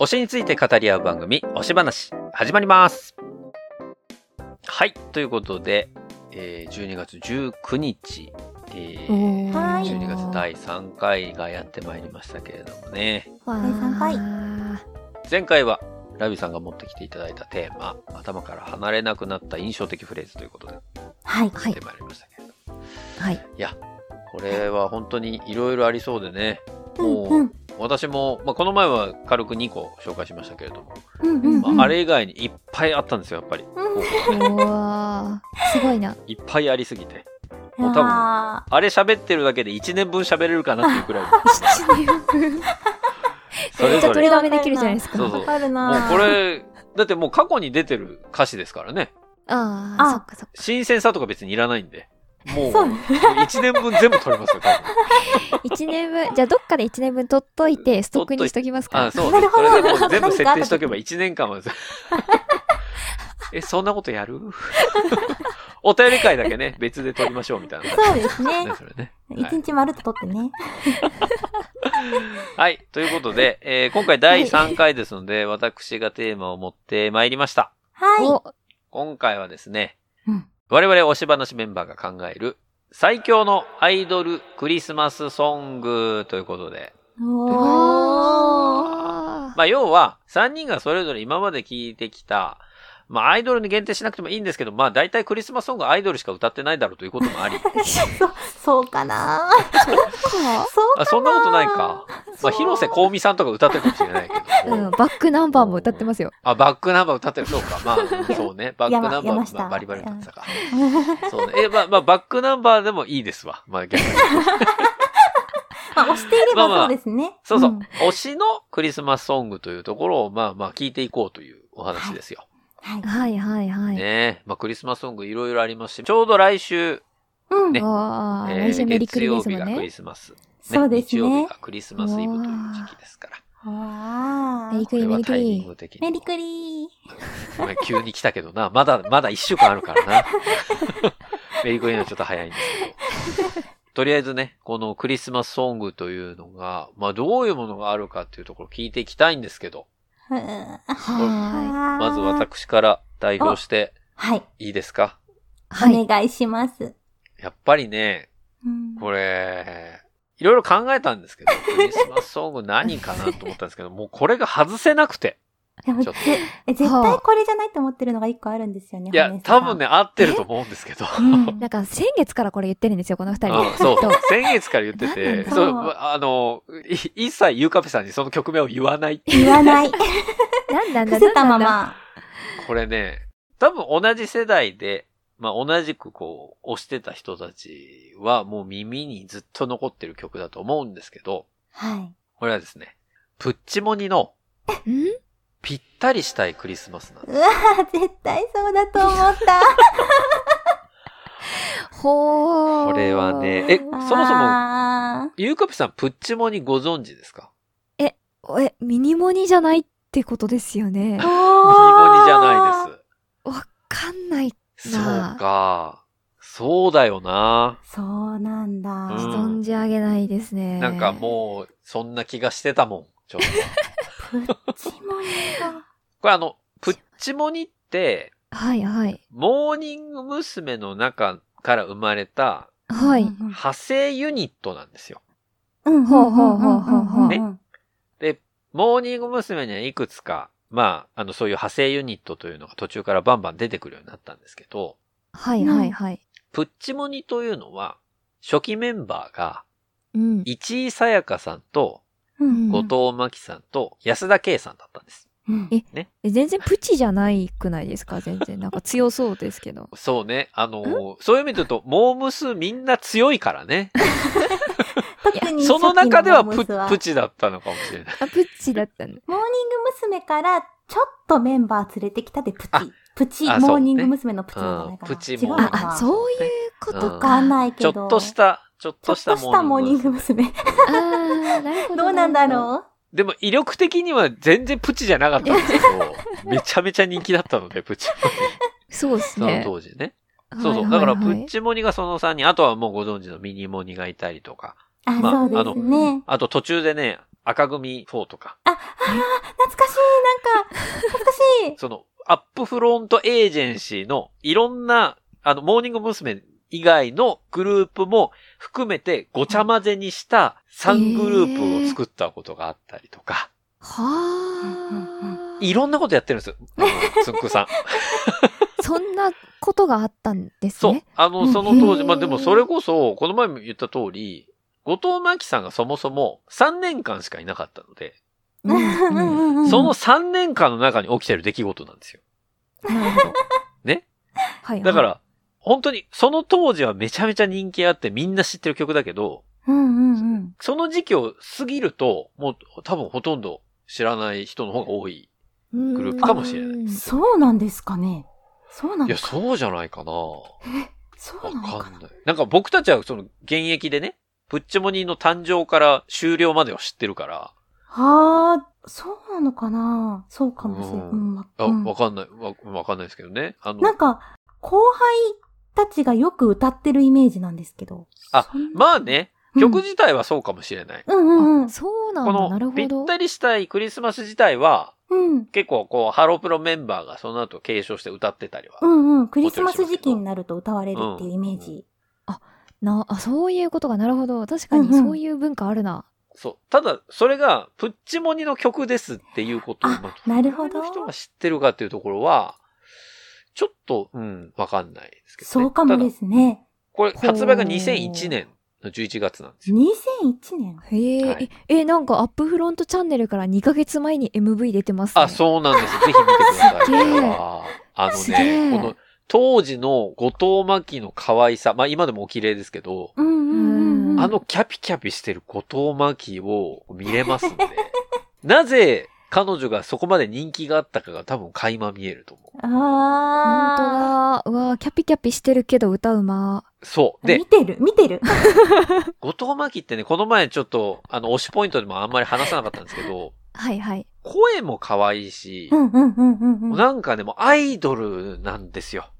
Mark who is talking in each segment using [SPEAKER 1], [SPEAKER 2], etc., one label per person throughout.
[SPEAKER 1] 推しについて語り合う番組、推し話、始まります。はい。ということで、えー、12月19日、えー、
[SPEAKER 2] はい
[SPEAKER 1] 12月第3回がやってまいりましたけれどもね。
[SPEAKER 2] 第
[SPEAKER 3] 三回
[SPEAKER 1] 前回は、ラビさんが持ってきていただいたテーマ、頭から離れなくなった印象的フレーズということで、
[SPEAKER 3] はい。
[SPEAKER 2] はい
[SPEAKER 1] やってまいりましたけれども。
[SPEAKER 2] はい。
[SPEAKER 1] いや、これは本当にいろいろありそうでね。
[SPEAKER 3] うん
[SPEAKER 1] もう、
[SPEAKER 3] うん
[SPEAKER 1] 私も、まあ、この前は軽く2個紹介しましたけれども、
[SPEAKER 3] うんうんうん。
[SPEAKER 1] まあ、あれ以外にいっぱいあったんですよ、やっぱり。
[SPEAKER 3] うん
[SPEAKER 2] うわーすごいな。
[SPEAKER 1] いっぱいありすぎて。もう多分
[SPEAKER 3] あ
[SPEAKER 1] あれ喋ってるだけで1年分喋れるかなっていうくらい。
[SPEAKER 2] 一年分。
[SPEAKER 1] それぞれ。
[SPEAKER 2] じゃあ取りだめできるじゃないですか。
[SPEAKER 1] そうそう
[SPEAKER 3] わかるな
[SPEAKER 1] もうこれ、だってもう過去に出てる歌詞ですからね。
[SPEAKER 2] ああ、
[SPEAKER 3] あ
[SPEAKER 2] そっかそっか。
[SPEAKER 1] 新鮮さとか別にいらないんで。もう、
[SPEAKER 3] そうね
[SPEAKER 1] 1年分全部取れますよ、多分。
[SPEAKER 2] 一年分、じゃあどっかで一年分取っといて、ストックにしときますか
[SPEAKER 1] あ、そう
[SPEAKER 3] なるほど
[SPEAKER 1] 全部設定しとけば1年間は。え、そんなことやる？お便り会だけね、別で取りましょうみたいな。
[SPEAKER 3] そうですね
[SPEAKER 1] ね、。それね。
[SPEAKER 3] 一日まるっと取ってね。
[SPEAKER 1] はい。ということで、えー今回第3回ですので、私がテーマを持ってまいりました。
[SPEAKER 3] はい。
[SPEAKER 2] お、
[SPEAKER 1] 今回はですね、
[SPEAKER 3] うん
[SPEAKER 1] 我々推し話メンバーが考える最強のアイドルクリスマスソングということで、まあ要は3人がそれぞれ今まで聴いてきた、まあアイドルに限定しなくてもいいんですけど、まあ大体クリスマスソングアイドルしか歌ってないだろうということもあり、
[SPEAKER 3] そ、そうかな
[SPEAKER 2] ーそ
[SPEAKER 3] うか
[SPEAKER 1] あそんなことないか。まあ広瀬香美さんとか歌ってるかもしれないけども、
[SPEAKER 2] うん、バックナンバーも歌ってますよ。
[SPEAKER 1] あ、バックナンバー歌ってる、そうか。まあ、そうね。バックナンバー、まあ、バリバリ歌ってたか。そうね。え、まあ、まあ、バックナンバーでもいいですわ。まあ、逆に。
[SPEAKER 3] まあ、押していればそうですね。
[SPEAKER 1] そうそう。
[SPEAKER 3] ん
[SPEAKER 1] 推しのクリスマスソングというところを、まあまあ、聞いていこうというお話ですよ。
[SPEAKER 3] はい。
[SPEAKER 2] はいはいはい。
[SPEAKER 1] ねまあ、クリスマスソングいろいろありますし、ちょうど来週、
[SPEAKER 3] うん
[SPEAKER 1] ね。えー
[SPEAKER 2] 来週メリクリですもん
[SPEAKER 1] 月曜日がクリ
[SPEAKER 2] ね。
[SPEAKER 1] スマス。ね
[SPEAKER 3] そうですね
[SPEAKER 1] 日曜日が。クリスマスイブという時期ですから。
[SPEAKER 3] わー
[SPEAKER 2] メリクリメリク
[SPEAKER 1] これはタイミン
[SPEAKER 2] リ。
[SPEAKER 1] グ的に。
[SPEAKER 3] メリクリ
[SPEAKER 1] ごめん、急に来たけどな。まだ、まだ一週間あるからな。メリークリーンはちょっと早いんですけど。とりあえずね、このクリスマスソングというのが、まあどういうものがあるかっていうところを聞いていきたいんですけど、
[SPEAKER 3] ー。うん
[SPEAKER 2] は
[SPEAKER 1] まず。私から代表して
[SPEAKER 3] はい。
[SPEAKER 1] いいですか？
[SPEAKER 2] い。はい。
[SPEAKER 3] お願いします。
[SPEAKER 1] やっぱりね、
[SPEAKER 3] うん
[SPEAKER 1] これ、いろいろ考えたんですけど、クリスマスソング何かなと思ったんですけど、もうこれが外せなくて。
[SPEAKER 3] 絶対これじゃないと思ってるのが一個あるんですよね。
[SPEAKER 1] いや多分ね、。合ってると思うんですけど。
[SPEAKER 3] うん
[SPEAKER 2] なんか先月からこれ言ってるんですよ、この二人。
[SPEAKER 1] うん、そう
[SPEAKER 2] と。
[SPEAKER 1] 先月から言ってて、
[SPEAKER 3] そう
[SPEAKER 1] あの、い一切ゆうかぺさんにその曲名を言わないっていう
[SPEAKER 3] 言わない。
[SPEAKER 2] な んなんだ、
[SPEAKER 3] 伏せた。まま。
[SPEAKER 1] これね、多分同じ世代で、まあ同じくこう、推してた人たちはもう耳にずっと残ってる曲だと思うんですけど、
[SPEAKER 3] はい。
[SPEAKER 1] これはですね、プッチモニの
[SPEAKER 2] ん？
[SPEAKER 1] ぴったりしたいクリスマスなんです。
[SPEAKER 3] うわー絶対そうだと思った。
[SPEAKER 2] ほー。
[SPEAKER 1] これはねえそもそも
[SPEAKER 3] あ
[SPEAKER 1] ゆうかぺさん、プッチモニご存知ですか？
[SPEAKER 2] え、ミニモニじゃないってことですよね
[SPEAKER 3] ー。
[SPEAKER 1] ミニモニじゃないです。
[SPEAKER 2] わかんない。
[SPEAKER 1] そうか。そうだよな。
[SPEAKER 3] そうなんだ。
[SPEAKER 1] うん
[SPEAKER 2] 存じ上げないですね。
[SPEAKER 1] なんかもう、そんな気がしてたもん。ちょっと。
[SPEAKER 3] プッチモニが。
[SPEAKER 1] これあの、プッチモニって、
[SPEAKER 2] はいはい。
[SPEAKER 1] モーニング娘。の中から生まれた
[SPEAKER 2] はい。
[SPEAKER 3] うん
[SPEAKER 1] 派生ユニットなんですよ。
[SPEAKER 3] うん。
[SPEAKER 2] ほうほうほうほうほう
[SPEAKER 1] ねで、モーニング娘。にはいくつか、まあ、あの、そういう派生ユニットというのが途中からバンバン出てくるようになったんですけど、
[SPEAKER 2] はいはいはい。
[SPEAKER 1] プッチモニというのは、初期メンバーが、
[SPEAKER 2] うん。
[SPEAKER 1] 市井さやかさんと、
[SPEAKER 3] うん。
[SPEAKER 1] 後藤真希さんと安田圭さんだったんです。
[SPEAKER 3] うん
[SPEAKER 2] ええ全然プチじゃないくないですか？全然。なんか強そうですけど。
[SPEAKER 1] そうね。あのーそういう意味で言うと、モームスみんな強いからね。
[SPEAKER 3] 特に
[SPEAKER 1] その中ではププチだったのかもしれない。
[SPEAKER 2] あ、プチだったんだ。
[SPEAKER 3] モーニング娘。からちょっとメンバー連れてきたでプ
[SPEAKER 1] あ
[SPEAKER 3] チ。プチ、
[SPEAKER 1] ね
[SPEAKER 3] モーニング娘。のプチじゃないかな。
[SPEAKER 1] うんプチモーニング
[SPEAKER 3] のかな
[SPEAKER 2] あ、あ、そういうことか。
[SPEAKER 3] ないけ
[SPEAKER 1] ちょ
[SPEAKER 3] ど。
[SPEAKER 1] っとした、ちょっ
[SPEAKER 3] ちょっと
[SPEAKER 1] とした
[SPEAKER 3] モーニング娘。
[SPEAKER 2] あー、なるほど。
[SPEAKER 3] どうなんだ
[SPEAKER 2] う？
[SPEAKER 3] ろ
[SPEAKER 1] でも威力的には全然プチじゃなかったんですけど、めちゃめちゃ人気だったので、プチモニ。
[SPEAKER 2] そうです
[SPEAKER 1] その
[SPEAKER 2] ね。
[SPEAKER 1] 当時ね。そうそう。
[SPEAKER 2] はい
[SPEAKER 1] だから、プッチモニがその3人、あとはもうご存知のミニモニがいたりとか、
[SPEAKER 3] うあ、
[SPEAKER 1] まあ
[SPEAKER 3] そうですね。
[SPEAKER 1] あと途中でね、赤組4とか、
[SPEAKER 3] 懐かしい、なんか、懐かしい。
[SPEAKER 1] その、アップフロントエージェンシーのいろんな、あの、モーニング娘。以外のグループも含めてごちゃ混ぜにした3グループを作ったことがあったりとか、
[SPEAKER 2] はあ。
[SPEAKER 1] いろんなことやってるんですよ。つんくさん。
[SPEAKER 2] そんなことがあったんです
[SPEAKER 1] そう
[SPEAKER 2] ね。。
[SPEAKER 1] あの、
[SPEAKER 3] うん
[SPEAKER 1] その当時、まあでもそれこそ、この前も言った通り、後藤真希さんがそもそも3年間しかいなかったので、その3年間の中に起きてる出来事なんですよ。
[SPEAKER 2] なるほど。
[SPEAKER 1] ね。
[SPEAKER 2] はい。
[SPEAKER 1] だか、ら、本当に、その当時はめちゃめちゃ人気あってみんな知ってる曲だけど、
[SPEAKER 3] うんうんうん。
[SPEAKER 1] その時期を過ぎると、もう多分ほとんど知らない人の方が多い。
[SPEAKER 2] グ
[SPEAKER 1] グループかもしれない
[SPEAKER 2] うん
[SPEAKER 3] そうなんですかね。そうない
[SPEAKER 1] や。そうじゃないかな。
[SPEAKER 3] そう
[SPEAKER 1] わ
[SPEAKER 3] なのか
[SPEAKER 1] んない。なんか僕たちはその現役でね、プッチモニーの誕生から終了までを知ってるから、
[SPEAKER 3] はあ、そうなのかな？そうかもしれない。
[SPEAKER 1] う
[SPEAKER 3] うんん、わ
[SPEAKER 1] あ、
[SPEAKER 3] うん
[SPEAKER 1] わかんない。わ、わかんないですけどね。あの、
[SPEAKER 3] なんか、後輩たちがよく歌ってるイメージなんですけど。
[SPEAKER 1] あまあね、曲自体はそうかもしれない。
[SPEAKER 3] うんうんうん。
[SPEAKER 2] そうなんだ。
[SPEAKER 1] こ
[SPEAKER 2] なるほど。
[SPEAKER 1] のぴったりしたいクリスマス自体は、
[SPEAKER 3] うん。
[SPEAKER 1] 結構こう、ハロープロメンバーがその後継承して歌ってたりは。
[SPEAKER 3] うんうん。クリスマス時期になると歌われるっていうイメージ。
[SPEAKER 2] な、あ、そういうことが、なるほど。確かに
[SPEAKER 3] うんうん
[SPEAKER 2] そういう文化あるな。
[SPEAKER 1] そう。ただ、それが、プッチモニの曲ですっていうことを、
[SPEAKER 3] あ
[SPEAKER 1] ま
[SPEAKER 3] なるほど
[SPEAKER 1] 他の人が知ってるかっていうところは、ちょっと、うん、わかんないですけど、ね。
[SPEAKER 3] そうかもですね。
[SPEAKER 1] これ、発売が2001年の11月なんですよ。
[SPEAKER 3] 2001年。
[SPEAKER 2] へえ、
[SPEAKER 1] はい
[SPEAKER 2] え、え、なんかアップフロントチャンネルから2ヶ月前に MV 出てますね。
[SPEAKER 1] あ、そうなんです。ぜひ見てください。
[SPEAKER 2] すげ
[SPEAKER 1] あのね、
[SPEAKER 2] え
[SPEAKER 1] この、当時の後藤真希の可愛さ、まあ今でもお綺麗ですけど、
[SPEAKER 3] うんうんうんうん。
[SPEAKER 1] あのキャピキャピしてる後藤真希を見れますんで、なぜ彼女がそこまで人気があったかが多分垣間見えると思う。
[SPEAKER 3] あ
[SPEAKER 2] 本当だ。うわキャピキャピしてるけど歌うま。
[SPEAKER 1] そう。
[SPEAKER 3] ー。
[SPEAKER 1] で
[SPEAKER 3] 見、てる、見てる？
[SPEAKER 1] 後藤真希ってね、この前ちょっと、あの、推しポイントでもあんまり話さなかったんですけど、
[SPEAKER 2] はいはい。
[SPEAKER 1] 声も可愛いし
[SPEAKER 3] う、んうんうんうんうん。
[SPEAKER 1] なんかね、もうアイドルなんですよ。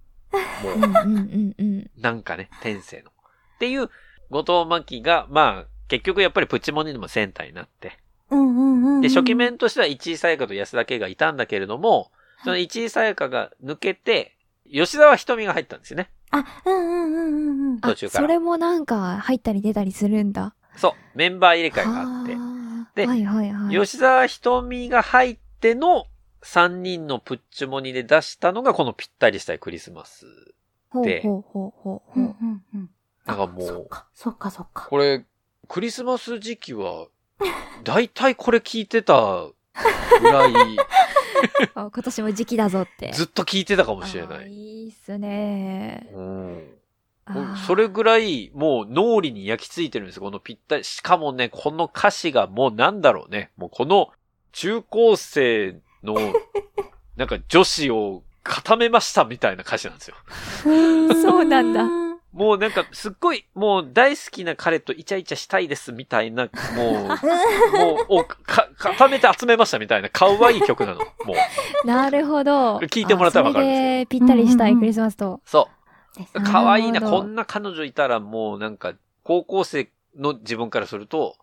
[SPEAKER 1] もう
[SPEAKER 2] うん、うんうんうん。
[SPEAKER 1] なんかね、天性の。っていう、後藤真希が、まあ、結局やっぱりプチモニでもセンターになって。
[SPEAKER 3] うんうんうんうん。
[SPEAKER 1] で、初期面としては市井さやかと安田圭がいたんだけれども、その市井さやかが抜けて、吉沢瞳が入ったんですよね。
[SPEAKER 3] あ、うんうんうんうんうん。
[SPEAKER 2] あ
[SPEAKER 1] 途中から
[SPEAKER 2] それもなんか入ったり出たりするんだ。
[SPEAKER 1] そう、メンバー入れ替えがあって。で
[SPEAKER 2] はいはいはい。
[SPEAKER 1] 吉沢瞳が入っての3人のプッチモニで出したのがこのぴったりしたいクリスマス。
[SPEAKER 2] ほう
[SPEAKER 1] で
[SPEAKER 2] ほうほうほうほう。
[SPEAKER 3] うんうんうん。
[SPEAKER 1] なんかもう
[SPEAKER 3] そっか、そっかそっか。
[SPEAKER 1] これ、クリスマス時期は、だいたいこれ聞いてたぐらい、
[SPEAKER 2] あ今年も時期だぞって。
[SPEAKER 1] ずっと聞いてたかもしれない。
[SPEAKER 2] いいっすね。
[SPEAKER 1] うんそれぐらい、もう脳裏に焼き付いてるんですよ。このぴったり。しかもね、この歌詞がもうなんだろうね。もうこの中高生の、なんか女子を固めましたみたいな歌詞なんですよ。
[SPEAKER 2] そうなんだ
[SPEAKER 1] もうなんかすっごい、もう大好きな彼とイチャイチャしたいですみたいな、もう、もう、をか、固めて集めましたみたいな可愛い曲なの。もう。
[SPEAKER 2] なるほど。
[SPEAKER 1] 聞いてもらったらわかるんですよ
[SPEAKER 2] あそれでぴったりしたいクリスマスと。
[SPEAKER 1] そう。可愛いな、こんな彼女いたらもうなんか、高校生の自分からすると、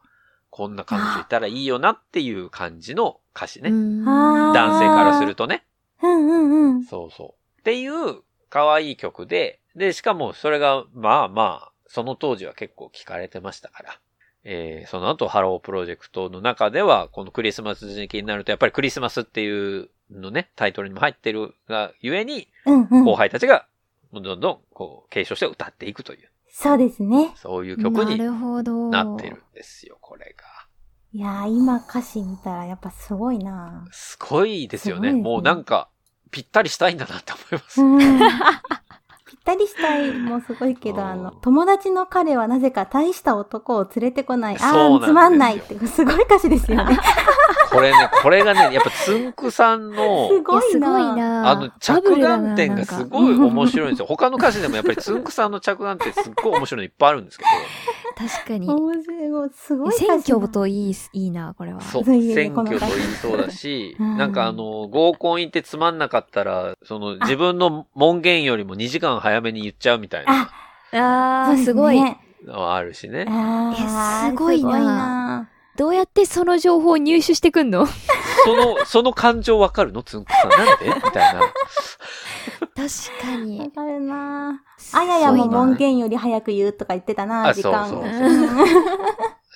[SPEAKER 1] こんな彼女いたらいいよなっていう感じの歌詞ね。男性からするとね。
[SPEAKER 3] うんうんうん。
[SPEAKER 1] そうそう。っていう可愛い曲で、で、しかもそれが、まあまあ、その当時は結構聞かれてましたから。えー、その後、ハロープロジェクトの中では、このクリスマス時期になると、やっぱりクリスマスっていうのね、タイトルにも入ってるがゆえに、
[SPEAKER 3] うんうん。
[SPEAKER 1] 後輩たちが、どんどん、こう、継承して歌っていくという、
[SPEAKER 3] そうですね。
[SPEAKER 1] そういう曲に
[SPEAKER 2] なるほど。
[SPEAKER 1] なってるんですよ、これが。
[SPEAKER 3] いやー、今歌詞見たらやっぱすごいな
[SPEAKER 1] すごいですよね。
[SPEAKER 3] ね
[SPEAKER 1] もうなんか、ぴったりしたいんだなって思います。
[SPEAKER 3] ったりしたいもすごいけど、
[SPEAKER 1] うん
[SPEAKER 3] あの、友達の彼はなぜか大した男を連れてこない。ああ、つまんないって、すごい歌詞ですよね。
[SPEAKER 1] これね、これがね、やっぱつんくさんの、
[SPEAKER 3] すごい
[SPEAKER 2] いやすごい
[SPEAKER 3] な
[SPEAKER 2] な
[SPEAKER 1] あの、着眼点がす
[SPEAKER 2] い。
[SPEAKER 1] ごい面白いんですよ。他の歌詞でもやっぱりつんくさんの着眼点すっごい面白いのいっぱいあるんですけ
[SPEAKER 2] 確かに。
[SPEAKER 3] 面白い。すごい
[SPEAKER 2] 選
[SPEAKER 3] だ
[SPEAKER 2] 挙といい、いいな、これは。
[SPEAKER 1] ど、そう、選挙と言いそうだし、
[SPEAKER 3] うん
[SPEAKER 1] なんかあの、合コン行ってつまんなかったら、その、自分の門限よりも2時間早めに言っちゃうみたいな
[SPEAKER 2] あー、
[SPEAKER 3] そうです
[SPEAKER 2] ごい。
[SPEAKER 3] ね
[SPEAKER 1] のはあるしね。
[SPEAKER 2] すごいなどうやってその情報を入手してくんの？
[SPEAKER 1] その、その感情わかるのつんくさん。なんで？みたいな。
[SPEAKER 2] 確か
[SPEAKER 3] わ
[SPEAKER 2] に。
[SPEAKER 3] かるなぁ。あややも門限より早く言うとか言ってたな
[SPEAKER 1] あ
[SPEAKER 3] 時間を。
[SPEAKER 1] そうそう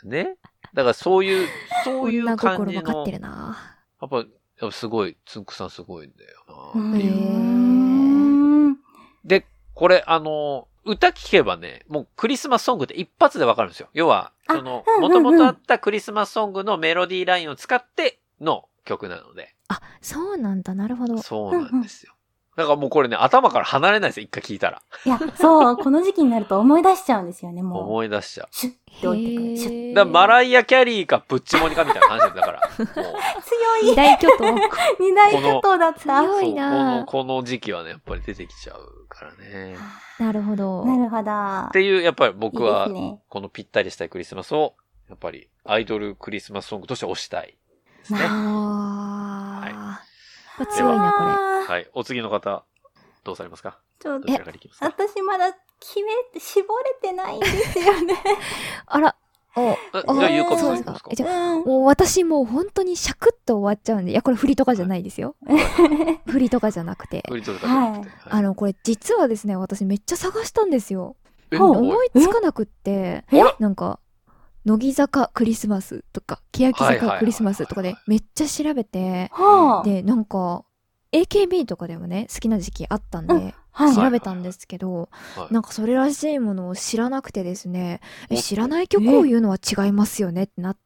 [SPEAKER 3] うん
[SPEAKER 1] ね。だからそういう、そういう
[SPEAKER 2] 女
[SPEAKER 1] 感じの
[SPEAKER 2] 心分かって、るな。
[SPEAKER 1] やっぱ、やっぱすごい、つんくさんすごいんだよ
[SPEAKER 3] う
[SPEAKER 1] なっていう。
[SPEAKER 3] ん
[SPEAKER 1] で、これ、あの、歌聴けばね、もうクリスマスソングって一発でわかるんですよ。要は、
[SPEAKER 3] あ
[SPEAKER 1] その、もともとあったクリスマスソングのメロディーラインを使っての曲なので。
[SPEAKER 2] あ、そうなんだ。なるほど。
[SPEAKER 1] そうなんですよ。だからもうこれね、頭から離れないですよ、一回聞いたら。
[SPEAKER 3] いや、そう、この時期になると思い出しちゃうんですよね、もう。
[SPEAKER 1] 思い出しちゃう。
[SPEAKER 3] シュッって置いてくる。シュッ。
[SPEAKER 1] だからマライア・キャリーかプッチモニかみたいな話だから。もう
[SPEAKER 3] 強い
[SPEAKER 2] 二大巨頭。
[SPEAKER 3] 二大巨頭だった。
[SPEAKER 2] 強い
[SPEAKER 1] そうこ
[SPEAKER 2] な
[SPEAKER 1] の、この時期はね、やっぱり出てきちゃうからね。
[SPEAKER 2] なるほど。
[SPEAKER 3] なるほど。
[SPEAKER 1] っていう、やっぱり僕
[SPEAKER 3] いい
[SPEAKER 1] は。このぴったりしたいクリスマスを、やっぱりアイドルクリスマスソングとして推したいですね。
[SPEAKER 2] ああ強いな、これ。
[SPEAKER 1] はい。お次の方、どうされますか？
[SPEAKER 3] ちょっと私まだ決めて、絞れてないんですよね。
[SPEAKER 2] あら、お、
[SPEAKER 1] あじゃあ、ゆうか
[SPEAKER 2] そうです
[SPEAKER 1] さんいきますか
[SPEAKER 2] じゃあ
[SPEAKER 3] うん。
[SPEAKER 2] もう私もう本当にシャクッと終わっちゃうんで、いや、これ振りとかじゃないですよ。振りとかじゃなくて。
[SPEAKER 1] フリートルかじゃなくて。
[SPEAKER 2] あの、これ実はですね、私めっちゃ探したんですよ。思いつかなくって、なんか、乃木坂クリスマスとか、欅
[SPEAKER 1] はいはいはいはい
[SPEAKER 2] 坂クリスマスとかでめっちゃ調べて、
[SPEAKER 3] はあ。
[SPEAKER 2] で、なんか、AKB とかでもね、好きな時期あったんで、
[SPEAKER 3] はい。
[SPEAKER 2] 調べたんですけど、
[SPEAKER 1] はい。
[SPEAKER 2] なんかそれらしいものを知らなくてですね、え知らない曲を言うのは違いますよねってなって、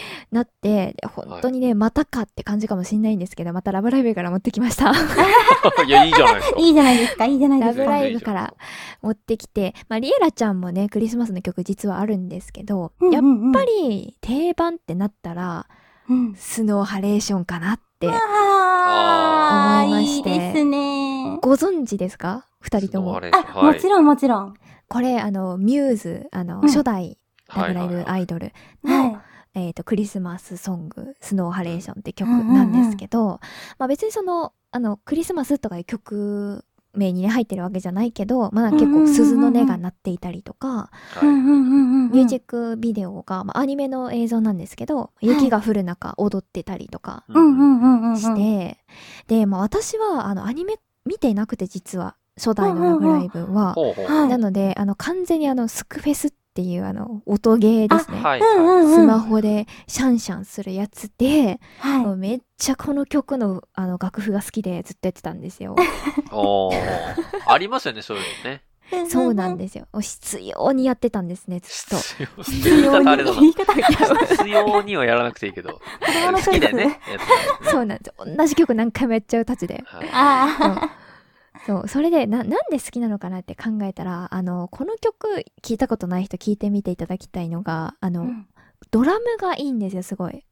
[SPEAKER 2] なって、で本当にね、またかって感じかもしんないんですけど、またラブライブから持ってきました。
[SPEAKER 1] いや、いいじゃないですか。
[SPEAKER 3] いいじゃないですか、いいじゃないですか。
[SPEAKER 2] ラブライブから持ってきて、まあ、リエラちゃんもね、クリスマスの曲実はあるんですけど、やっ
[SPEAKER 3] っ
[SPEAKER 2] ぱ、り定番ってなったら、
[SPEAKER 3] うん、
[SPEAKER 2] スノーハレーションかなって、思いまして
[SPEAKER 3] いいですね。
[SPEAKER 2] ご存知ですか？二人とも。
[SPEAKER 3] あ、もちろんもちろん。
[SPEAKER 2] これ、あの、ミューズ、あの、
[SPEAKER 3] うん
[SPEAKER 2] 初代ラブライブ
[SPEAKER 1] はいはいはい
[SPEAKER 2] アイドルの、
[SPEAKER 3] は
[SPEAKER 2] えっ、と、クリスマスソング、スノーハレーションって曲なんですけど、まあ別にその、あの、クリスマスとかいう曲名にね、入ってるわけじゃないけど、まあ結構鈴の音が鳴っていたりとか。ミュージックビデオが、まあアニメの映像なんですけど、雪が降る中踊ってたりとか
[SPEAKER 3] うんうんうんうんうん。
[SPEAKER 2] して、で、まあ私は、あの、アニメ見てなくて実は、初代のラブライブは、なので、あの、完全にあの、スクフェスっていうあの、音ゲーですね。
[SPEAKER 1] はい
[SPEAKER 3] うん
[SPEAKER 1] はい。
[SPEAKER 2] スマホでシャンシャンするやつで、も
[SPEAKER 3] は
[SPEAKER 2] うめっちゃこの曲のあの楽譜が好きでずっとやってたんですよ。
[SPEAKER 1] ありますよね、そういうのね。
[SPEAKER 3] い。
[SPEAKER 2] そうなんですよ。必要にやってたんですね、ずっと。
[SPEAKER 1] 必要。
[SPEAKER 3] に
[SPEAKER 1] 必要にはやらなくていいけど。好きでね。
[SPEAKER 2] そうなんですよ。同じ曲何回もやっちゃうたちで。
[SPEAKER 1] たはい
[SPEAKER 3] あ
[SPEAKER 2] そう。それで、な、なんで好きなのかなって考えたら、あの、この曲聞いたことない人聞いてみていただきたいのが、あ
[SPEAKER 3] あ。
[SPEAKER 2] の、ドラムがいいんですよ、すごい。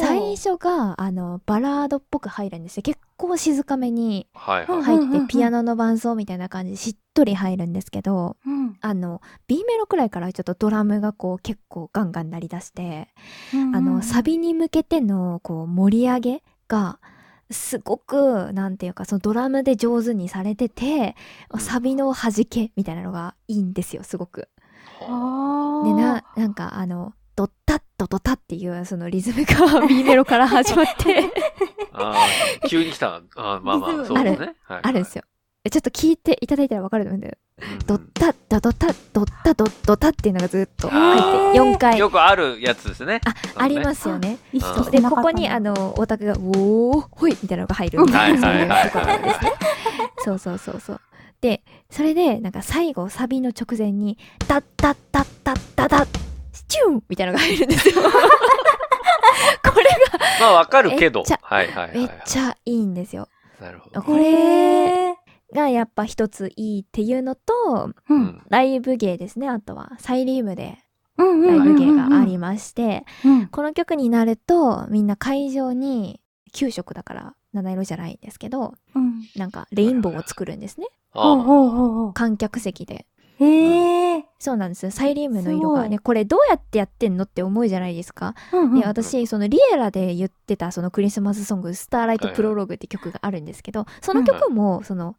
[SPEAKER 2] 最初が、あの、バラードっぽく入るんですよ。結構静かめに
[SPEAKER 1] はいはい。
[SPEAKER 2] 入って
[SPEAKER 3] うんうんうん、
[SPEAKER 2] ピアノの伴奏みたいな感じでしっとり入るんですけど、
[SPEAKER 3] うん
[SPEAKER 2] あの、B メロくらいからちょっとドラムがこう結構ガンガン鳴り出して、
[SPEAKER 3] うん
[SPEAKER 2] あの、サビに向けてのこう盛り上げが、すごく、なんていうか、そのドラムで上手にされてて、
[SPEAKER 1] うん
[SPEAKER 2] サビの弾けみたいなのがいいんですよ、すごく。で、な、なんかあの、ドッタッドドタっていうそのリズムが B メロから始まって
[SPEAKER 1] あー急に来た。あーまあまあ、そうですね。はい
[SPEAKER 2] あるんですよ。えちょっと聞いていただいたらわかると思うんだよ。
[SPEAKER 1] うん
[SPEAKER 2] ドッタドドタドッタドドタっていうのがずっと入って、4回。
[SPEAKER 1] よくあるやつですね。
[SPEAKER 2] あ、ありますすよね。
[SPEAKER 1] う
[SPEAKER 2] で、
[SPEAKER 3] してなかった
[SPEAKER 2] ここにあの、オタクが、おー、ほいみたいなのが入るみたいな、
[SPEAKER 1] はいはい。
[SPEAKER 2] そうそうそうそう。で、それで、なんか最後、サビの直前に、タッタッタッタッタタッ、チューンみたいなのが入るんですよ。これ
[SPEAKER 1] まあわかるけど
[SPEAKER 2] めっちゃ。
[SPEAKER 1] はいはいはい。
[SPEAKER 2] がめっちゃいいんですよ。
[SPEAKER 1] なるほど。
[SPEAKER 2] これがやっぱ一ついいっていうのと、
[SPEAKER 3] う
[SPEAKER 1] うんん。
[SPEAKER 2] ライブゲーですね。あとは、サイリウムで
[SPEAKER 3] うん
[SPEAKER 2] ライブゲーがあ
[SPEAKER 3] ま
[SPEAKER 2] りまして、
[SPEAKER 3] うん
[SPEAKER 2] この曲になると、みんな会場に、9色だから七色じゃないんですけど、
[SPEAKER 3] うん
[SPEAKER 2] なんかレインボーを作るんですね。観客席で。
[SPEAKER 3] へえ。
[SPEAKER 2] そうなんですよ。サイリウムの色がね、これどうやってやってんのって思うじゃないですか。
[SPEAKER 3] うんうん
[SPEAKER 2] で、私、そのリエラで言ってたそのクリスマスソング、スターライトプロローグって曲があるんですけど、その曲も、その、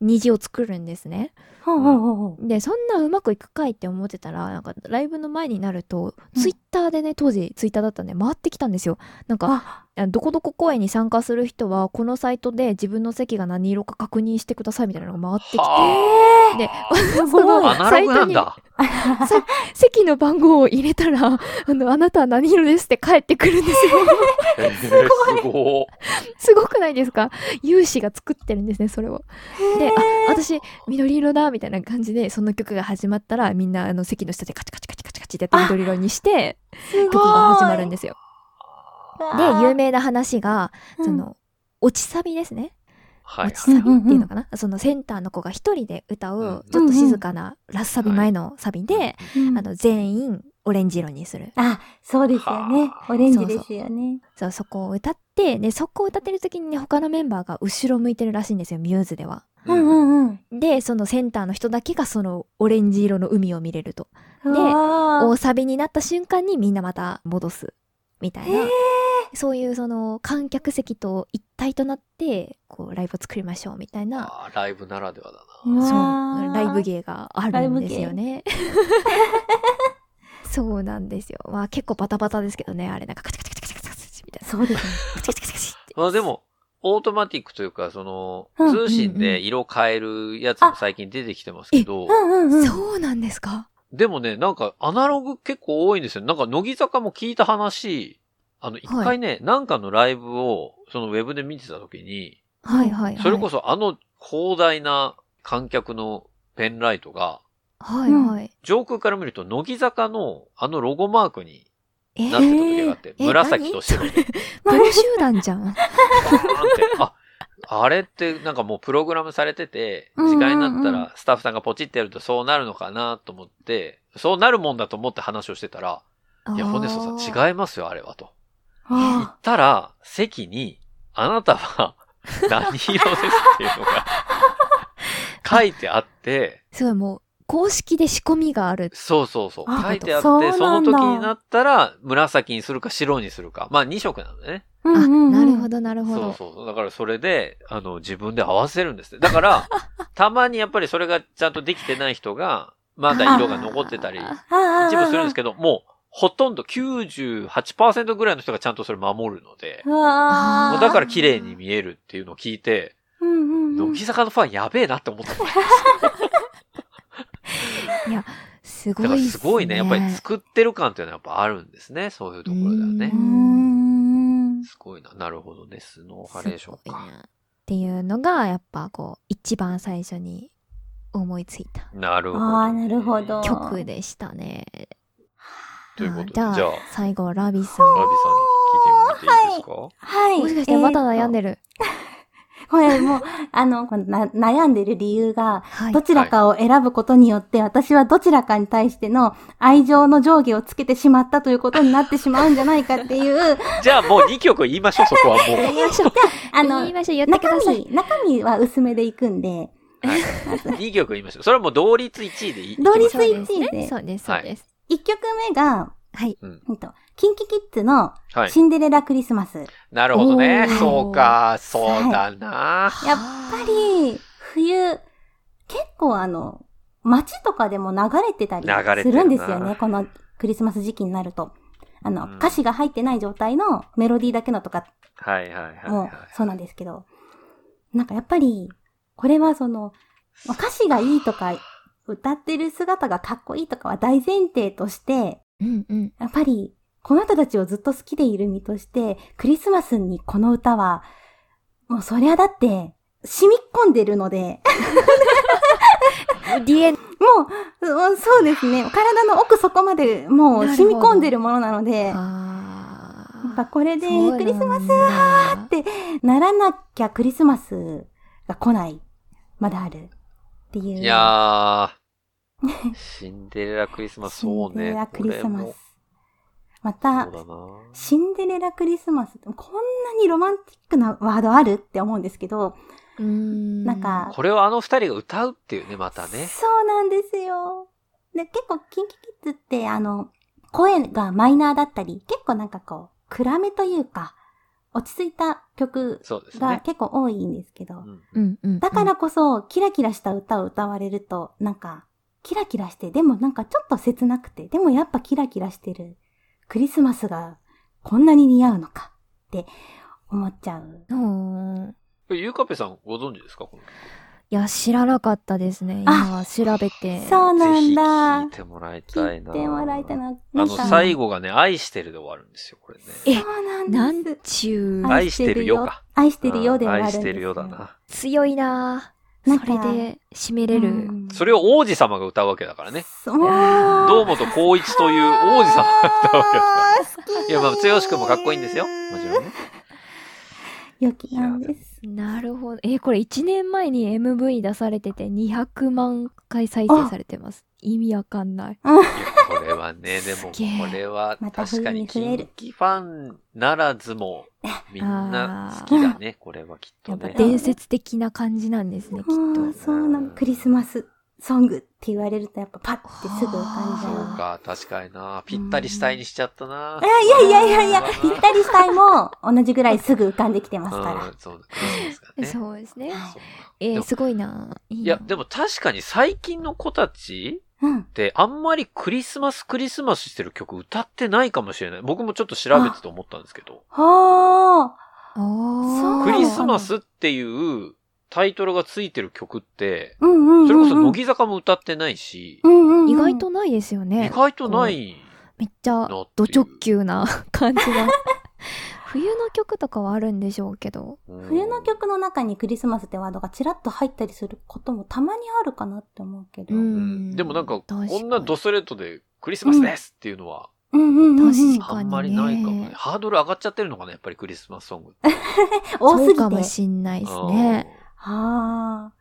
[SPEAKER 2] 虹を作るんですね。
[SPEAKER 3] ほうほうほうほう。
[SPEAKER 2] で、そんなうまくいくかいって思ってたら、なんかライブの前になると、
[SPEAKER 3] うん
[SPEAKER 2] ツイッターでね、当時ツイッターだったんで回ってきたんですよ。なんか、
[SPEAKER 3] あ、
[SPEAKER 2] あどこどこ公演に参加する人は、このサイトで自分の席が何色か確認してくださいみたいなのが回ってきて、
[SPEAKER 1] は
[SPEAKER 2] で、
[SPEAKER 3] すごい
[SPEAKER 2] その
[SPEAKER 1] アナログなんだ。
[SPEAKER 2] 席の番号を入れたら、あの、あなたは何色ですって帰ってくるんですよ。
[SPEAKER 1] えーすごい。
[SPEAKER 2] すごくないですか？有志が作ってるんですね、それを。で、あ、私、緑色だ、みたいな感じで、その曲が始まったら、みんな、あの、席の下でカチカチカチカチカチってやって緑色にして。曲が始まるんですよ。で、有
[SPEAKER 3] 名、
[SPEAKER 2] 名な話が、その、落ちサビですね。
[SPEAKER 1] はい
[SPEAKER 2] 落。ちサビっていうのかな、そのセンターの子が一人で歌
[SPEAKER 1] う
[SPEAKER 2] ちょっと静かなラスサビ前のサビで、
[SPEAKER 3] うん
[SPEAKER 2] あの、全員オレンジ色にする。
[SPEAKER 3] あ、そうですよね
[SPEAKER 1] は。あ
[SPEAKER 3] オレンジですよね。
[SPEAKER 2] そう、そこを歌って、で、そこを歌ってる時にね、他のメンバーが後ろ向いてるらしいんですよ、ミューズでは。
[SPEAKER 3] うんうんうん。
[SPEAKER 2] で、そのセンターの人だけがそのオレンジ色の海を見れると。
[SPEAKER 3] うわー
[SPEAKER 2] 大サビになった瞬間にみんなまた戻す。みたいな
[SPEAKER 3] へー。
[SPEAKER 2] そういうその観客席と一体となって、こうライブを作りましょうみたいな、
[SPEAKER 1] ライブならではだ
[SPEAKER 3] う
[SPEAKER 1] な。
[SPEAKER 2] そう、ライブ芸があるんですよね。そうなんですよ。まあ結構バタバタですけどね、あれなんかカチカチカチカチカチカチみたいな。
[SPEAKER 3] そうですね。
[SPEAKER 2] カチカチカチカチって。
[SPEAKER 1] まあでも、オートマティックというか、その、
[SPEAKER 3] うん
[SPEAKER 1] 通信で色変えるやつも最近出てきてますけど。
[SPEAKER 2] そうなんですか
[SPEAKER 1] でもね、なんかアナログ結構多いんですよ。なんか乃木坂も聞いた話、あの、一回ね、なんかのライブを、そのウェブで見てた時に、
[SPEAKER 2] はいはいはい。
[SPEAKER 1] それこそあの広大な観客のペンライトが、
[SPEAKER 2] はいはい。
[SPEAKER 1] 上空から見ると乃木坂のあのロゴマークに
[SPEAKER 2] え
[SPEAKER 1] なってた時があって、
[SPEAKER 2] え
[SPEAKER 1] 紫と白で。
[SPEAKER 2] プロ 集団じゃん。
[SPEAKER 1] あ、あれってなんかもうプログラムされてて、時間になったらスタッフさんがポチってやるとそうなるのかなと思って、そうなるもんだと思って話をしてたら、いや、ホネストさん違いますよ、あれはと。言
[SPEAKER 3] あ
[SPEAKER 1] ったら、席に、あなたは 何色ですっていうのが 書いてあって、
[SPEAKER 2] すごいもう、公式で仕込みがある。
[SPEAKER 1] そうそうそう。
[SPEAKER 3] あ
[SPEAKER 1] 書いてあって、
[SPEAKER 3] そう
[SPEAKER 1] その時になったら、紫にするか白にするか。まあ2色なんだね。
[SPEAKER 3] ー
[SPEAKER 2] あ、なるほ
[SPEAKER 3] ど。
[SPEAKER 2] どなるほど。
[SPEAKER 1] そうそうそう。だからそれで、あの、自分で合わせるんですね。だから、たまにやっぱりそれがちゃんとできてない人が、まだ色が残ってたり、一部するんですけど、もう、ほとんど98%ぐらいの人がちゃんとそれ守るので、うだから綺麗に見えるっていうのを聞いて、
[SPEAKER 3] うんうんうん
[SPEAKER 1] 乃木坂のファンやべえなって思ったんですよ
[SPEAKER 2] すご
[SPEAKER 1] だからすごいね。やっぱり作ってる感っていうのはやっぱあるんですね。そういうところではね
[SPEAKER 3] うー。ん。
[SPEAKER 1] すごいな。なるほどね。スノーハレーションか。
[SPEAKER 2] っていうのが、やっぱこう、一番最初に思いついた
[SPEAKER 1] なるほど。
[SPEAKER 3] ああ、なるほど。
[SPEAKER 2] 曲でしたね。
[SPEAKER 1] ということで、
[SPEAKER 2] じゃあ、
[SPEAKER 1] じゃあ、
[SPEAKER 2] 最後、ラビさん。
[SPEAKER 1] ラビさんに聞いてみていいですか？
[SPEAKER 3] はい。
[SPEAKER 2] もしかしてまだ悩ん
[SPEAKER 3] で。
[SPEAKER 2] でる？
[SPEAKER 3] これもう、あの、このな悩んでる理由が、
[SPEAKER 2] はい
[SPEAKER 3] ど。ちらかを選ぶことによって、私はどちらかに対しての愛情の上下をつけてしまったということになってしまうんじゃないかっていう、
[SPEAKER 1] じゃあもう2曲言いましょう、そこはもう。
[SPEAKER 2] 言いましょう。
[SPEAKER 3] あの
[SPEAKER 2] 言い、ましょう。言ってく
[SPEAKER 3] 中
[SPEAKER 2] ださい。
[SPEAKER 3] 身、中身は薄めでいくんで、
[SPEAKER 1] はい。2曲言いましょう。それはもう同率1位でいい。
[SPEAKER 3] 同率
[SPEAKER 2] そう
[SPEAKER 3] 1位
[SPEAKER 2] ですね。
[SPEAKER 3] で
[SPEAKER 2] そうです、そうです。
[SPEAKER 3] 1曲目が、
[SPEAKER 2] はい。
[SPEAKER 1] うん。
[SPEAKER 3] うんと、キンキキッズの
[SPEAKER 1] はい。
[SPEAKER 3] シンデレラクリスマス。
[SPEAKER 1] なるほどねそうか、そうだな。
[SPEAKER 3] やっぱり、冬、結構あの、街とかでも流れてたりす
[SPEAKER 1] る
[SPEAKER 3] んですよね。このクリスマス時期になると。あの、
[SPEAKER 1] うん
[SPEAKER 3] 歌詞が入ってない状態のメロディーだけのとか
[SPEAKER 1] はいはいはい
[SPEAKER 3] も
[SPEAKER 1] はい。
[SPEAKER 3] そうなんですけど、なんかやっぱり、これはその、まあ歌詞がいいとか、歌ってる姿がかっこいいとかは大前提として、
[SPEAKER 2] うんうん。
[SPEAKER 3] やっぱり、この人たちをずっと好きでいる身として、クリスマスにこの歌は、もうそりゃだって、染み込んでるので、
[SPEAKER 2] DNA
[SPEAKER 3] もう、もうそうですね。体の奥底までもう染み込んでるものなので、や
[SPEAKER 2] あ
[SPEAKER 3] っぱこれで
[SPEAKER 2] ー
[SPEAKER 3] クリスマス
[SPEAKER 2] は
[SPEAKER 3] ってならなきゃクリスマスが来ない。まだある。っていう。
[SPEAKER 1] いやー、シンデレラクリスマス、そうね。
[SPEAKER 3] シンデレラクリスマ
[SPEAKER 1] これも
[SPEAKER 3] ス。また。シンデレラクリスマスってこんなにロマンティックなワードあるって思うんですけど、
[SPEAKER 2] うーん。
[SPEAKER 3] なんか
[SPEAKER 1] これをあの二人が歌うっていうね、またね。
[SPEAKER 3] そうなんですよ。で、結構、キンキキッズって、あの、声がマイナーだったり、結構なんかこう、暗めというか、落ち着いた曲が
[SPEAKER 1] ね。
[SPEAKER 3] 結構多いんですけど、
[SPEAKER 1] うん
[SPEAKER 2] うんうん。
[SPEAKER 3] だからこそ、キラキラした歌を歌われると、なんか、キラキラして、でもなんかちょっと切なくて、でもやっぱキラキラしてる、クリスマスがこんなに似合うのかって思っちゃう。
[SPEAKER 2] うん。
[SPEAKER 1] えゆうかぺさんご存知ですか？この曲
[SPEAKER 2] いや、知らなかったですね。
[SPEAKER 3] あ
[SPEAKER 2] 今調べて。
[SPEAKER 3] そうな
[SPEAKER 1] ぜひ
[SPEAKER 3] んだ
[SPEAKER 1] 聞い。てもらいたいな。
[SPEAKER 3] 聞いてもらいたいな。
[SPEAKER 1] あの、最後がね、愛してるで終わるんですよ、これね。
[SPEAKER 2] え
[SPEAKER 3] そう
[SPEAKER 2] な
[SPEAKER 3] なんんです。
[SPEAKER 2] ちゅう、
[SPEAKER 1] 愛してるよか。
[SPEAKER 3] 愛してるよで終わるんです
[SPEAKER 1] 愛してるよだな。
[SPEAKER 2] 強いなそれで締めれる。
[SPEAKER 3] うん
[SPEAKER 1] それを王子様が歌うわけだからね。
[SPEAKER 3] そう。
[SPEAKER 1] 堂本光一という王子様が歌うわけだから。いや、まあ、剛くんもかっこいいんですよ。もちろんね。
[SPEAKER 3] 良きなんです。
[SPEAKER 2] なるほど。え、これ1年前に MV 出されてて200万回再生されてます。意味わかんない。
[SPEAKER 1] これはね、でも、これは確かに、キンキファンならずも、みんな好きだね、これはきっとね。
[SPEAKER 2] やっぱ伝説的な感じなんですね、きっ
[SPEAKER 3] うん
[SPEAKER 2] と。
[SPEAKER 3] そうなの。クリスマスソングって言われるとやっぱパッてすぐ浮かんじゃう。
[SPEAKER 1] そうか、確かにな。ぴったりしたいにしちゃったな。
[SPEAKER 3] いやいやいやいや、
[SPEAKER 1] うん
[SPEAKER 3] ぴったりしたいも同じぐらいすぐ浮かんできてますから。
[SPEAKER 1] うん、そう、
[SPEAKER 2] ですね。えー、すごいな。いいな
[SPEAKER 1] いや、でも確かに最近の子たち
[SPEAKER 3] うん
[SPEAKER 1] っ。てあんまりクリスマスクリスマスしてる曲歌ってないかもしれない。僕もちょっと調べてて思ったんですけど。
[SPEAKER 3] は
[SPEAKER 2] あー
[SPEAKER 3] そう
[SPEAKER 1] クリスマスっていうタイトルがついてる曲って、
[SPEAKER 3] あ。うんうんうんうん。
[SPEAKER 1] それこそ乃木坂も歌ってないし、
[SPEAKER 3] うんうんうん。
[SPEAKER 2] 意外とないですよね。
[SPEAKER 1] 意外とない
[SPEAKER 2] めっちゃド直球な感じが。冬の曲とかはあるんでしょうけど。
[SPEAKER 3] 冬の曲の中にクリスマスってワードがちらっと入ったりすることもたまにあるかなって思うけど。
[SPEAKER 2] う
[SPEAKER 3] うん
[SPEAKER 2] ん
[SPEAKER 1] でもなんか、こんなドストレートでクリスマスですっていうのは、
[SPEAKER 3] うんうんうん。
[SPEAKER 2] 確か
[SPEAKER 1] あんまりないかもね。ハードル上がっちゃってるのかな、やっぱりクリスマスソング。
[SPEAKER 3] 多すぎて。
[SPEAKER 2] そうかもしんないですね。
[SPEAKER 3] はあ。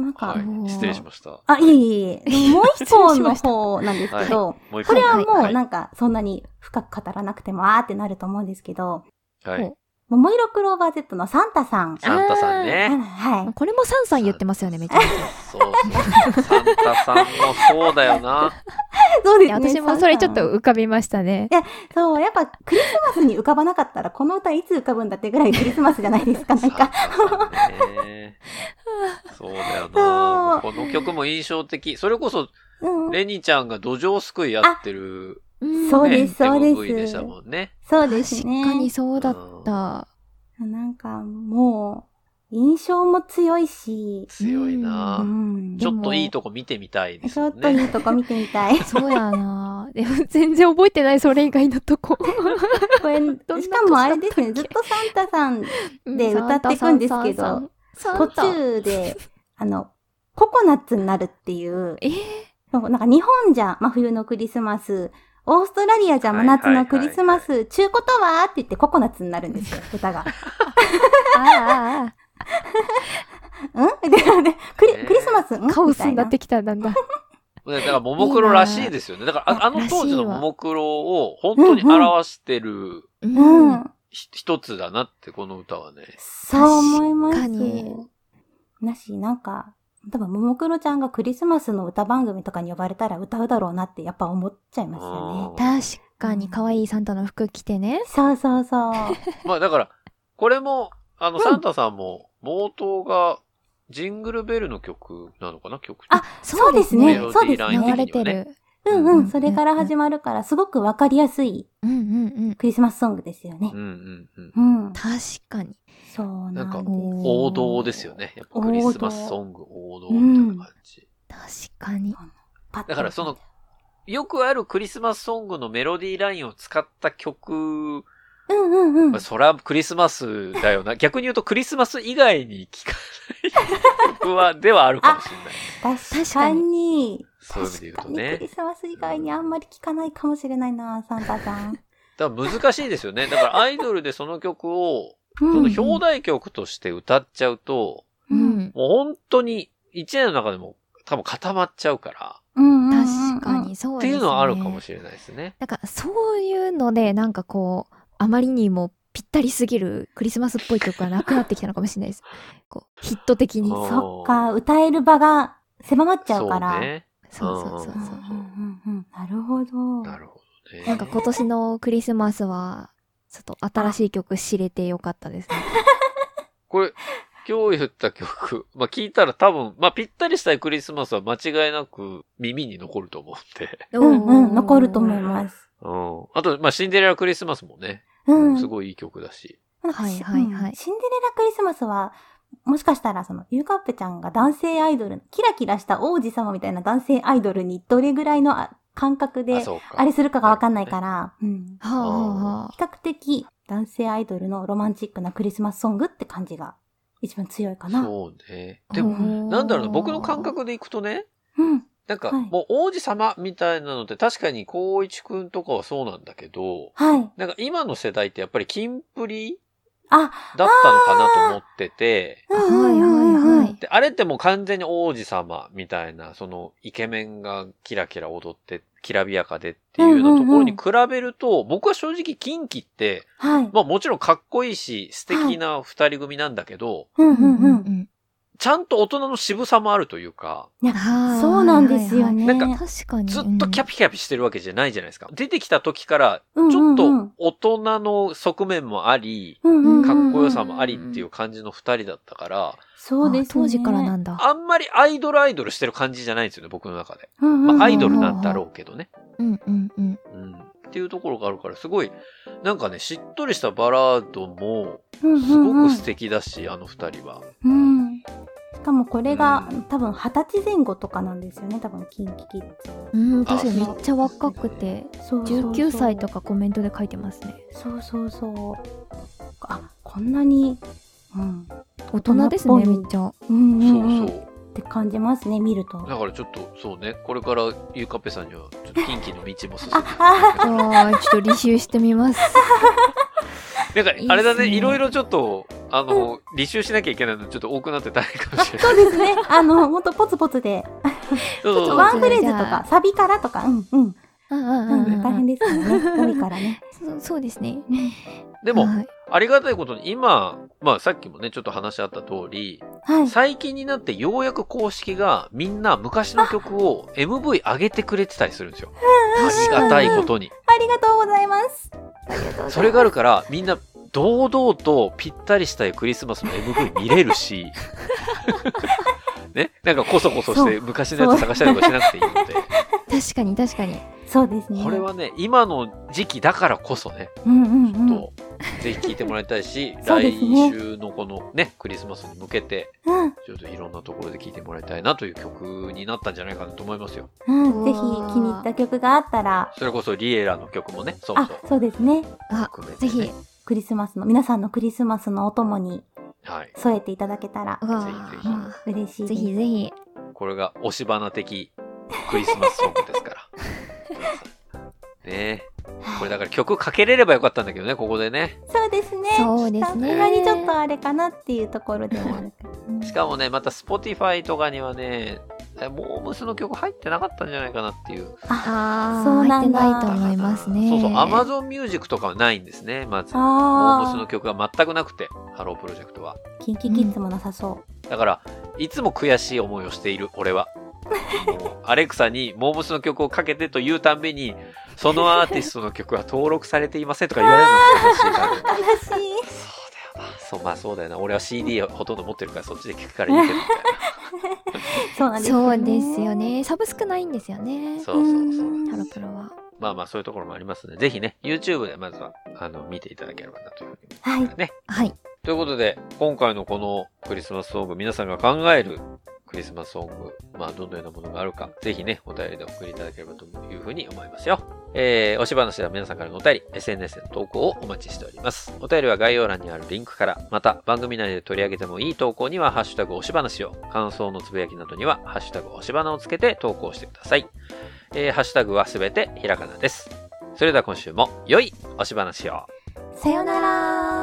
[SPEAKER 3] なんか、
[SPEAKER 1] はい。失礼しました。
[SPEAKER 3] あ、いえいえいえ。でももう一個の方なんですけど、
[SPEAKER 1] もう一
[SPEAKER 3] これはも
[SPEAKER 1] は
[SPEAKER 3] うなんかそんなに深く語らなくてもあーってなると思うんですけど、
[SPEAKER 1] はい。
[SPEAKER 3] ももいろクローバー Z のサンタさん。
[SPEAKER 1] サンタさんね。
[SPEAKER 3] はい。
[SPEAKER 2] これもサンさん言ってますよね、めちゃめちゃ。
[SPEAKER 1] そう。サンタさんもそうだよな。
[SPEAKER 2] い や
[SPEAKER 3] そうですね。
[SPEAKER 2] 私もそれちょっと浮かびましたね。
[SPEAKER 3] タそう、やっぱクリスマスに浮かばなかったら、この歌いつ浮かぶんだってぐらいクリスマスじゃないですか、なんか。
[SPEAKER 1] そうだよな。この曲も印象的。それこそ、
[SPEAKER 3] うん。
[SPEAKER 1] レニちゃんが土壌すくいやってる、
[SPEAKER 2] うん
[SPEAKER 3] そう
[SPEAKER 1] ね、
[SPEAKER 3] ですそうです
[SPEAKER 1] でしたもんね。
[SPEAKER 3] そうです
[SPEAKER 2] 確
[SPEAKER 3] ね。
[SPEAKER 2] かにそうだった。
[SPEAKER 3] なんかもう、印象も強いし、
[SPEAKER 1] 強いな、
[SPEAKER 3] うん。
[SPEAKER 1] ちょっといいとこ見てみたいです
[SPEAKER 3] ちょ。っといいとこ見てみたい。
[SPEAKER 2] そうやな。でも全然覚えてない、それ以外のとこ。
[SPEAKER 3] これ、
[SPEAKER 2] な
[SPEAKER 3] しかもあれですね、ずったとサンタさん、
[SPEAKER 2] うん
[SPEAKER 3] で歌っていくんですけど途中で、あの、ココナッツになるっていう、
[SPEAKER 2] えー？
[SPEAKER 3] なんか日本じゃ真冬のクリスマス、オーストラリアじゃ真夏のクリスマス、中古とはって言ってココナッツになるんですよ、歌が。
[SPEAKER 2] あああ
[SPEAKER 3] うん？ででクリ
[SPEAKER 1] ね
[SPEAKER 3] クリスマスん？
[SPEAKER 2] あ、カオスになってきた、だんだん。
[SPEAKER 1] だから、ももクロらしいですよね。だから、ああの当時のももクロを本当に表してる
[SPEAKER 2] う
[SPEAKER 3] うん
[SPEAKER 1] 一つだなって、この歌はね。
[SPEAKER 3] そう思います。
[SPEAKER 2] 確かに
[SPEAKER 3] なし、なんか、多分、ももクロちゃんがクリスマスの歌番組とかに呼ばれたら歌うだろうなってやっぱ思っちゃいますよね。
[SPEAKER 2] 確かに可愛いサンタの服着てね。
[SPEAKER 3] そうそうそう。
[SPEAKER 1] まあだから、これも、あの、
[SPEAKER 3] うん
[SPEAKER 1] サンタさんも、冒頭が、ジングルベルの曲なのかな？曲
[SPEAKER 3] あそうですね
[SPEAKER 1] メロディーライン
[SPEAKER 2] 流れ。てる。
[SPEAKER 3] うん
[SPEAKER 2] う
[SPEAKER 3] うんん、それから始まるから、すごくわかりやすい
[SPEAKER 2] うんうんうん。
[SPEAKER 3] クリスマスソングですよね
[SPEAKER 1] う。んうんうん。
[SPEAKER 3] うん。
[SPEAKER 2] 確かに。
[SPEAKER 3] そうなん
[SPEAKER 1] か
[SPEAKER 2] お
[SPEAKER 1] 王道ですよね。やっぱクリスマスソング王道みたいな感じ。
[SPEAKER 2] 確かに。
[SPEAKER 1] だからその、よくあるクリスマスソングのメロディーラインを使った曲、
[SPEAKER 3] うんうんうん。
[SPEAKER 1] まあそらクリスマスだよな。逆に言うとクリスマス以外に聴かない曲は、ではあるかもしれない。
[SPEAKER 3] 確かに。
[SPEAKER 1] そういう意味で言うと
[SPEAKER 3] 確かにク
[SPEAKER 1] ね
[SPEAKER 3] リ。スマス以外にあんまり聞かないかもしれないな、サンタさん。
[SPEAKER 1] だから難しいですよね。だからアイドルでその曲を、
[SPEAKER 3] そ
[SPEAKER 1] その表題曲として歌っちゃうと、
[SPEAKER 2] う
[SPEAKER 3] うん。
[SPEAKER 2] ん。
[SPEAKER 1] もう本当に一年の中でも多分固まっちゃうから、
[SPEAKER 3] うんうんうん
[SPEAKER 2] 確か。にそうですね。
[SPEAKER 1] っていうのはあるかもしれないですね。
[SPEAKER 2] なんかそういうので、なんかこう、あまりにもぴったりすぎるクリスマスっぽい曲がなくなってきたのかもしれないです。こう、ヒット的に。
[SPEAKER 3] そっか、歌える場が狭まっちゃうから。
[SPEAKER 1] そうね。
[SPEAKER 2] そうそうそうそう
[SPEAKER 3] うんうんうんうんなるほど。
[SPEAKER 1] なるほどね。
[SPEAKER 2] なんか今年のクリスマスは、ちょっと新しい曲知れてよかったですね。
[SPEAKER 1] これ、今日言った曲、まあ聞いたら多分、まあぴったりしたいクリスマスは間違いなく耳に残ると思うんで。
[SPEAKER 3] うんうん、残ると思います。
[SPEAKER 1] うん。あと、まあシンデレラクリスマスもね、
[SPEAKER 3] うん。
[SPEAKER 1] すごいいい曲だし。
[SPEAKER 2] はいはいはい
[SPEAKER 3] うんシンデレラクリスマスは、もしかしたらその、ゆうかっぺちゃんが男性アイドル、キラキラした王子様みたいな男性アイドルにどれぐらいのあ感覚
[SPEAKER 1] あ、
[SPEAKER 3] で、
[SPEAKER 1] そうか。
[SPEAKER 3] あれするかがわかんないから、うん。
[SPEAKER 2] はあはあは
[SPEAKER 3] 比較的男性アイドルのロマンチックなクリスマスソングって感じが一番強いかな。
[SPEAKER 1] そうね。
[SPEAKER 2] あ。
[SPEAKER 1] でも、
[SPEAKER 2] も
[SPEAKER 1] なんだろうな、僕の感覚でいくとね、
[SPEAKER 3] うん。
[SPEAKER 1] なんか、
[SPEAKER 3] はい
[SPEAKER 1] もう王子様みたいなのって確かに光一くんとかはそうなんだけど、
[SPEAKER 3] はい。
[SPEAKER 1] なんか今の世代ってやっぱりキンプリ
[SPEAKER 3] あ、
[SPEAKER 1] だったのかなと思ってて、
[SPEAKER 2] はいはいはい。
[SPEAKER 1] で、あれってもう完全に王子様みたいな、そのイケメンがキラキラ踊って、きらびやかでっていうようなところに比べると、僕は正直キンキって、
[SPEAKER 3] はい。
[SPEAKER 1] まあもちろんかっこいいし、素敵な二人組なんだけど、
[SPEAKER 3] うんうんうん。
[SPEAKER 2] ん。
[SPEAKER 1] ちゃんと大人の渋さもあるというか、
[SPEAKER 3] いや
[SPEAKER 2] あー
[SPEAKER 3] そうなんですよね。
[SPEAKER 1] なん
[SPEAKER 2] 確かに。
[SPEAKER 1] ずっとキャピキャピしてるわけじゃないじゃないですか。出てきた時から、
[SPEAKER 3] うん
[SPEAKER 1] ちょっと大人の側面もあり、かっこよさもありっていう感じの二人だったから、
[SPEAKER 3] そうですね。
[SPEAKER 2] あ当時からなんだ。
[SPEAKER 1] あんまりアイドルアイドルしてる感じじゃないんですよね、僕の中で。まあアイドルなんだろうけどね。
[SPEAKER 2] うんうんうん。
[SPEAKER 1] うん。っていうところがあるから、すごい、なんかね、しっとりしたバラードも、
[SPEAKER 3] うん
[SPEAKER 1] すごく素敵だし、あの二人は。
[SPEAKER 3] うん。しかもこれが
[SPEAKER 1] うん
[SPEAKER 3] 多分二十歳前後とかなんですよね。多分キンキキッズ。
[SPEAKER 2] うん、確かにめっちゃ若くて、
[SPEAKER 3] そうそうそう
[SPEAKER 2] 19歳とかコメントで書いてますね。
[SPEAKER 3] そうそうそう。あ、こんなに、うん。
[SPEAKER 2] 大人ですね、めっちゃ。
[SPEAKER 3] うんうんうん。
[SPEAKER 1] そうそう。
[SPEAKER 3] って感じますね、見ると。
[SPEAKER 1] だからちょっと、そうね、これからゆうかっぺさんには、ちょっと近畿の道も進んで
[SPEAKER 3] あ、
[SPEAKER 2] ちょっと履修してみます。
[SPEAKER 1] なんか、あれだね
[SPEAKER 2] い
[SPEAKER 1] ろいろちょっと、あの、履修しなきゃいけないのちょっと多くなって大変かもしれない。
[SPEAKER 3] そうですね。あの、ほんとポツポツで、
[SPEAKER 1] そうそうそう
[SPEAKER 3] ワンフレーズとか、サビからとか、うんうん。
[SPEAKER 2] うんうん
[SPEAKER 3] う
[SPEAKER 2] うん
[SPEAKER 3] ん、大変ですよね。多いからね。
[SPEAKER 2] そうそうですね。
[SPEAKER 1] でも、
[SPEAKER 2] はい
[SPEAKER 1] ありがたいことに今、まあさっきもね、ちょっと話あった通り、
[SPEAKER 3] はい。
[SPEAKER 1] 最近になってようやく公式がみんな昔の曲を MV 上げてくれてたりするんですよ。ありがたいことに。
[SPEAKER 3] ありがとうございます。ありがとうございます。
[SPEAKER 1] それがあるから、みんな堂々とぴったりしたいクリスマスの MV 見れるし、ね、なんかこそこそして昔のやつ探したりとかしなくていいので、
[SPEAKER 2] 確かに確かに。
[SPEAKER 3] そうですね。
[SPEAKER 1] これはね、今の時期だからこそね、
[SPEAKER 3] うんうんうん。
[SPEAKER 1] と、ぜひ聴いてもらいたいし、
[SPEAKER 3] そう
[SPEAKER 1] 来週のこのね、クリスマスに向けて、
[SPEAKER 3] うん。
[SPEAKER 1] ちょっといろんなところで聴いてもらいたいなという曲になったんじゃないかなと思いますよ。
[SPEAKER 3] うん。ぜひ気に入った曲があったら、
[SPEAKER 1] それこそリエラの曲もね、そうそ
[SPEAKER 3] あ
[SPEAKER 1] う、。
[SPEAKER 3] そうですね。
[SPEAKER 2] あ、
[SPEAKER 1] ね
[SPEAKER 2] ぜひ。
[SPEAKER 3] クリスマスの、皆さんのクリスマスのお供に
[SPEAKER 1] はい。
[SPEAKER 3] 添えていただけたら
[SPEAKER 2] うわ
[SPEAKER 1] ぜひぜひ
[SPEAKER 2] あ
[SPEAKER 3] 嬉しいです。
[SPEAKER 2] ぜひぜひ。
[SPEAKER 1] これが押し花的クリスマスソングですから。ねえ。これだから曲かけれればよかったんだけどね、ここでね。
[SPEAKER 3] そうですね。
[SPEAKER 2] そうですね
[SPEAKER 3] さすがにちょっとあれかなっていうところでもある
[SPEAKER 1] しかもね、また Spotify とかにはね、えモームスの曲入ってなかったんじゃないかなっていう。
[SPEAKER 3] あ、
[SPEAKER 2] ああ、
[SPEAKER 3] そうなんだ
[SPEAKER 2] 入ってないと思いますね。
[SPEAKER 1] そうそう、Amazon Music とかはないんですね、まず。モームスの
[SPEAKER 3] あ
[SPEAKER 1] 曲が全くなくて、ハロープロジェクトは。
[SPEAKER 3] ー、キンキキッズもなさそう。
[SPEAKER 1] だから、いつも悔しい思いをしている、俺は。アレクサにモームスの曲をかけてと言うたんびに、そのアーティストの曲は登録されていませんとか言われるのが悲しい。
[SPEAKER 3] 悲しい。
[SPEAKER 1] そうだよな。そう、まあそうだよな。俺は CD をほとんど持ってるからそっちで聞くからいいけど、みたい
[SPEAKER 3] そうなんです
[SPEAKER 2] そうですよ。ね。サブスクないんですよね
[SPEAKER 1] な。。そうそうそう。
[SPEAKER 2] ハロプロは。
[SPEAKER 1] まあまあそういうところもありますので、ぜひね、YouTube でまずは、あの、見ていただければなというふうに思いますね。
[SPEAKER 2] はい。
[SPEAKER 1] ということで、今回のこのクリスマスソング、皆さんが考えるクリスマスソング、まあどのようなものがあるか、ぜひね、お便りでお送りいただければというふうに思いますよ。えー、おし話では皆さんからのお便り、SNS への投稿をお待ちしております。お便りは概要欄にあるリンクから、また番組内で取り上げてもいい投稿には、ハッシュタグおし話を、感想のつぶやきなどには、ハッシュタグおし花をつけて投稿してください。えー、ハッシュタグはすべてひらがなです。それでは今週も良いおし話を。
[SPEAKER 3] さよなら